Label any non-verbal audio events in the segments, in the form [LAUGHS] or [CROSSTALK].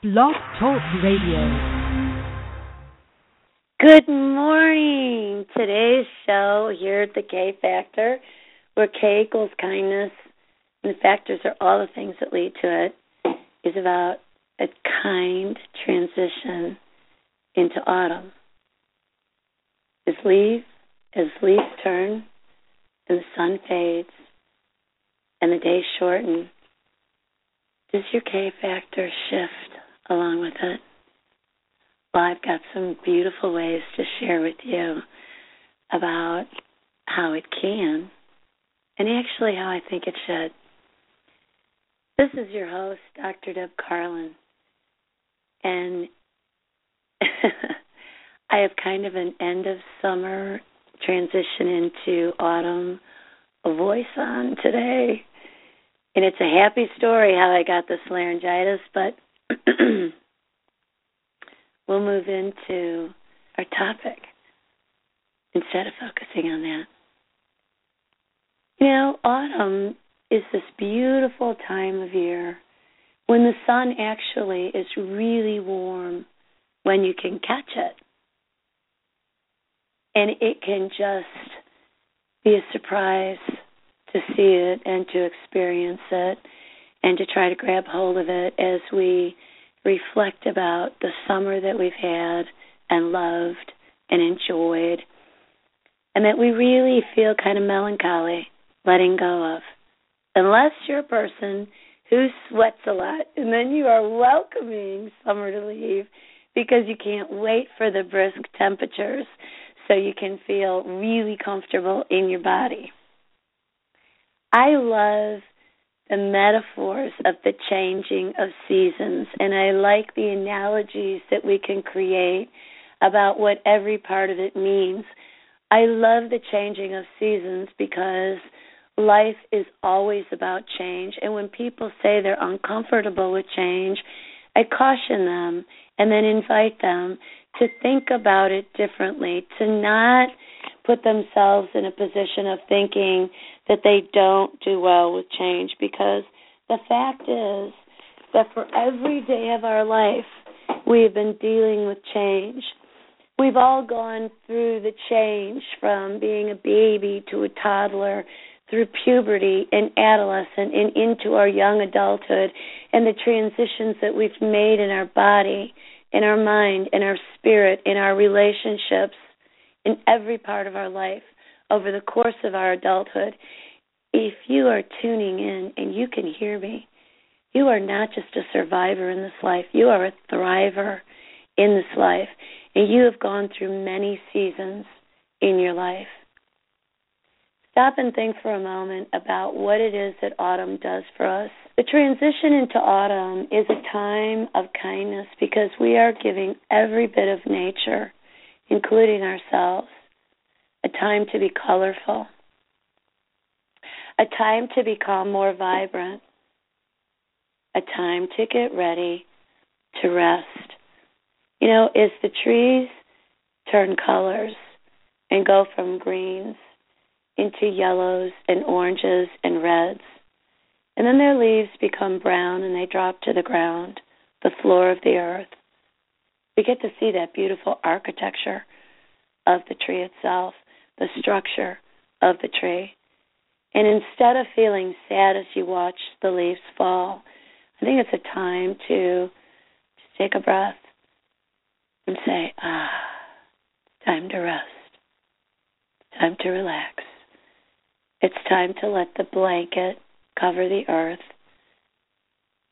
Blog Talk Radio. Good morning. Today's show here at the K Factor, where K equals kindness, and the factors are all the things that lead to it, is about a kind transition into autumn. As leaves, as leaves turn, and the sun fades, and the days shorten, does your K factor shift along with it? Well, I've got some beautiful ways to share with you about how it can, and actually how I think it should. This is your host, Dr. Deb Carlin, and [LAUGHS] I have kind of an end of summer transition into autumn voice on today. And it's a happy story how I got this laryngitis, but [CLEARS THROAT] we'll move into our topic instead of focusing on that. You know, autumn is this beautiful time of year when the sun actually is really warm when you can catch it. And it can just be a surprise to see it and to experience it and to try to grab hold of it as we reflect about the summer that we've had and loved and enjoyed and that we really feel kind of melancholy letting go of. Unless you're a person who sweats a lot and then you are welcoming summer to leave because you can't wait for the brisk temperatures so you can feel really comfortable in your body. I love the metaphors of the changing of seasons, and I like the analogies that we can create about what every part of it means. I love the changing of seasons because life is always about change, and when people say they're uncomfortable with change, I caution them and then invite them to think about it differently, to not put themselves in a position of thinking that they don't do well with change because the fact is that for every day of our life, we have been dealing with change. We've all gone through the change from being a baby to a toddler, through puberty and adolescence and into our young adulthood, and the transitions that we've made in our body, in our mind, in our spirit, in our relationships, in every part of our life over the course of our adulthood if you are tuning in and you can hear me, you are not just a survivor in this life, you are a thriver in this life. And you have gone through many seasons in your life. Stop and think for a moment about what it is that autumn does for us. The transition into autumn is a time of kindness because we are giving every bit of nature, including ourselves, a time to be colorful a time to become more vibrant, a time to get ready to rest. You know, as the trees turn colors and go from greens into yellows and oranges and reds, and then their leaves become brown and they drop to the ground, the floor of the earth. We get to see that beautiful architecture of the tree itself, the structure of the tree. And instead of feeling sad as you watch the leaves fall, I think it's a time to just take a breath and say, ah, time to rest. Time to relax. It's time to let the blanket cover the earth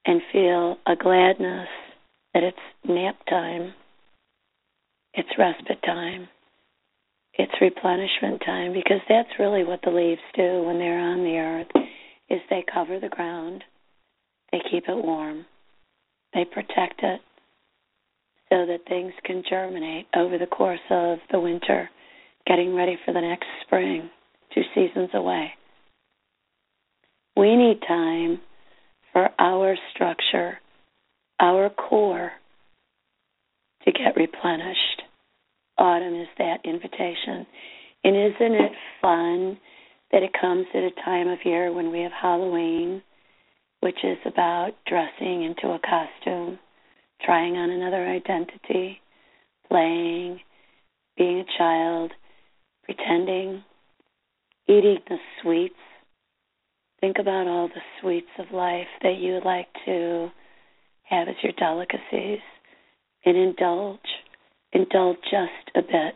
and feel a gladness that it's nap time, it's respite time, it's replenishment time because that's really what the leaves do when they're on the earth is they cover the ground they keep it warm they protect it so that things can germinate over the course of the winter getting ready for the next spring two seasons away. We need time for our structure our core to get replenished autumn is that invitation. And isn't it fun that it comes at a time of year when we have Halloween, which is about dressing into a costume, trying on another identity, playing, being a child, pretending, eating the sweets. Think about all the sweets of life that you would like to have as your delicacies and indulge. Indulge just a bit.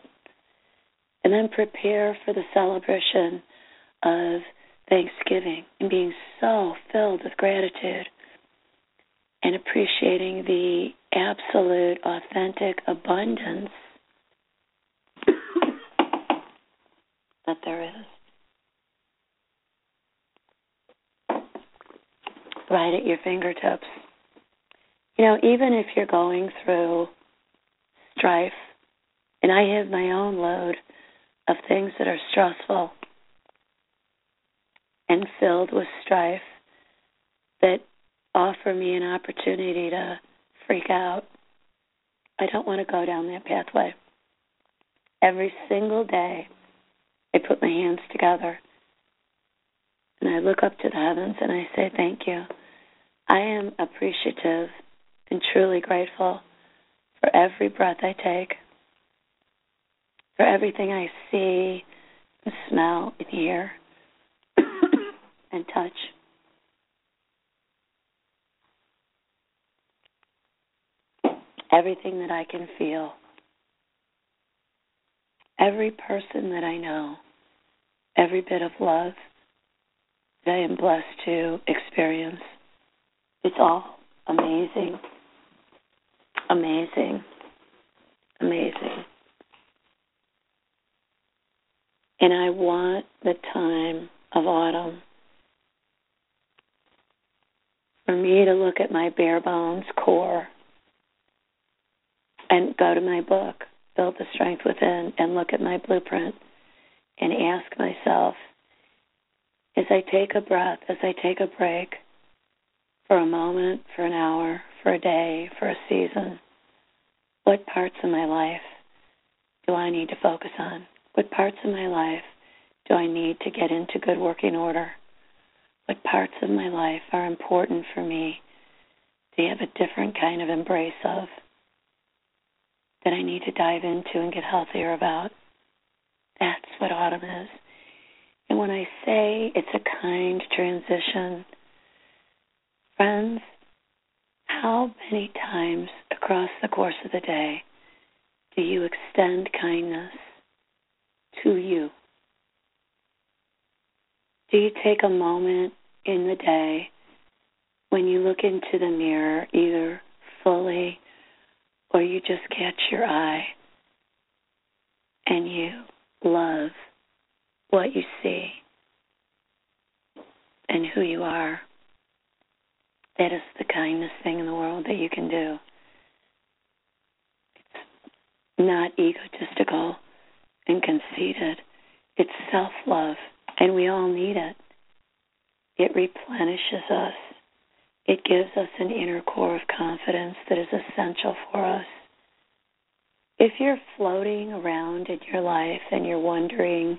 And then prepare for the celebration of Thanksgiving and being so filled with gratitude and appreciating the absolute, authentic abundance that there is. Right at your fingertips. You know, even if you're going through strife, and I have my own load of things that are stressful and filled with strife that offer me an opportunity to freak out. I don't want to go down that pathway. Every single day, I put my hands together and I look up to the heavens and I say, Thank you. I am appreciative and truly grateful for every breath I take, for everything I see and smell and hear [COUGHS] and touch. Everything that I can feel. Every person that I know. Every bit of love that I am blessed to experience. It's all amazing. Amazing. Amazing. And I want the time of autumn for me to look at my bare bones core and go to my book, Build the Strength Within, and look at my blueprint and ask myself as I take a breath, as I take a break for a moment, for an hour, for a day, for a season, what parts of my life do I need to focus on? What parts of my life do I need to get into good working order? What parts of my life are important for me to have a different kind of embrace of that I need to dive into and get healthier about? That's what autumn is. And when I say it's a kind transition, friends, how many times across the course of the day do you extend kindness to you? Do you take a moment in the day when you look into the mirror, either fully or you just catch your eye and you love what you see and who you are? That is the kindest thing in the world that you can do. It's not egotistical and conceited. It's self love, and we all need it. It replenishes us. It gives us an inner core of confidence that is essential for us. If you're floating around in your life and you're wondering,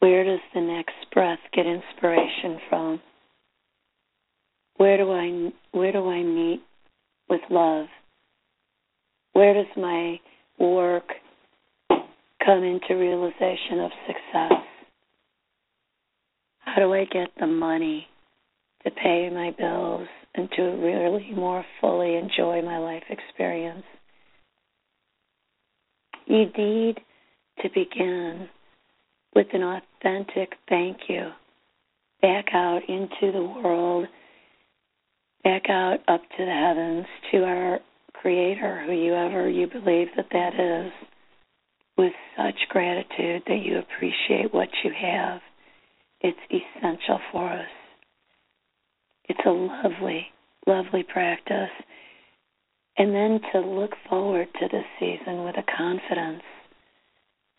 where does the next breath get inspiration from? Where do I where do I meet with love? Where does my work come into realization of success? How do I get the money to pay my bills and to really more fully enjoy my life experience? You need to begin with an authentic thank you back out into the world back out up to the heavens to our Creator, whoever you believe that that is, with such gratitude that you appreciate what you have. It's essential for us. It's a lovely, lovely practice. And then to look forward to this season with a confidence.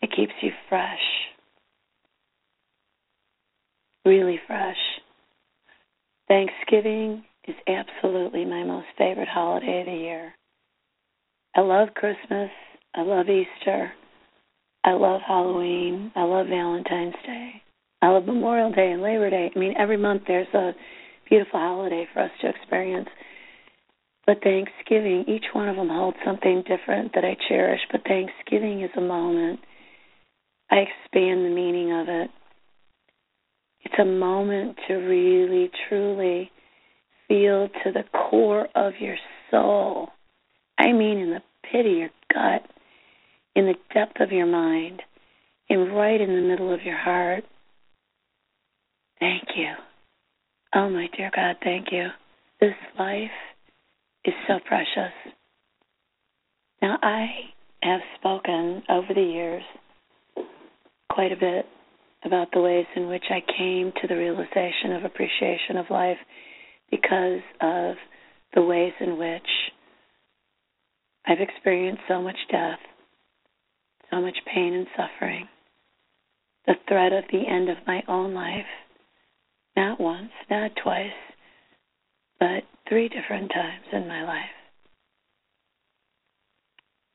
It keeps you fresh, really fresh. Thanksgiving is absolutely my most favorite holiday of the year. I love Christmas. I love Easter. I love Halloween. I love Valentine's Day. I love Memorial Day and Labor Day. I mean, every month there's a beautiful holiday for us to experience. But Thanksgiving, each one of them holds something different that I cherish. But Thanksgiving is a moment. I expand the meaning of it. It's a moment to really, truly feel to the core of your soul. I mean, in the pit of your gut, in the depth of your mind, and right in the middle of your heart. Thank you. Oh, my dear God, thank you. This life is so precious. Now, I have spoken over the years quite a bit about the ways in which I came to the realization of appreciation of life because of the ways in which I've experienced so much death, so much pain and suffering, the threat of the end of my own life, not once, not twice, but three different times in my life.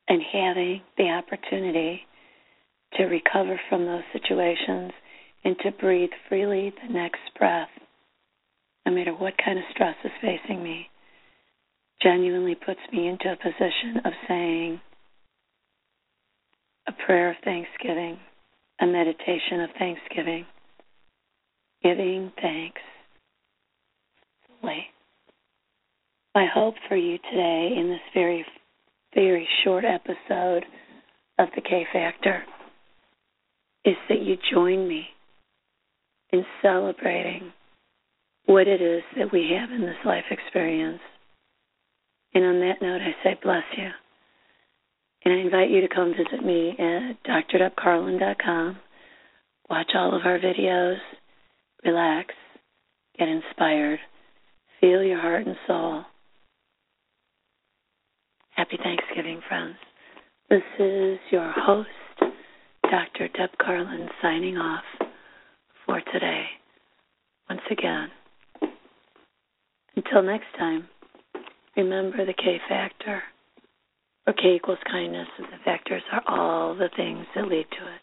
And having the opportunity to recover from those situations and to breathe freely the next breath, no matter what kind of stress is facing me, genuinely puts me into a position of saying a prayer of thanksgiving, a meditation of thanksgiving, giving thanks. My hope for you today in this very, very short episode of the K Factor is that you join me in celebrating what it is that we have in this life experience. And on that note, I say bless you. And I invite you to come visit me at drdebcarlin.com. Watch all of our videos, relax, get inspired, feel your heart and soul. Happy Thanksgiving, friends. This is your host, Dr. Deb Carlin, signing off for today. Once again, until next time, remember the K factor, or K equals kindness, and the factors are all the things that lead to it.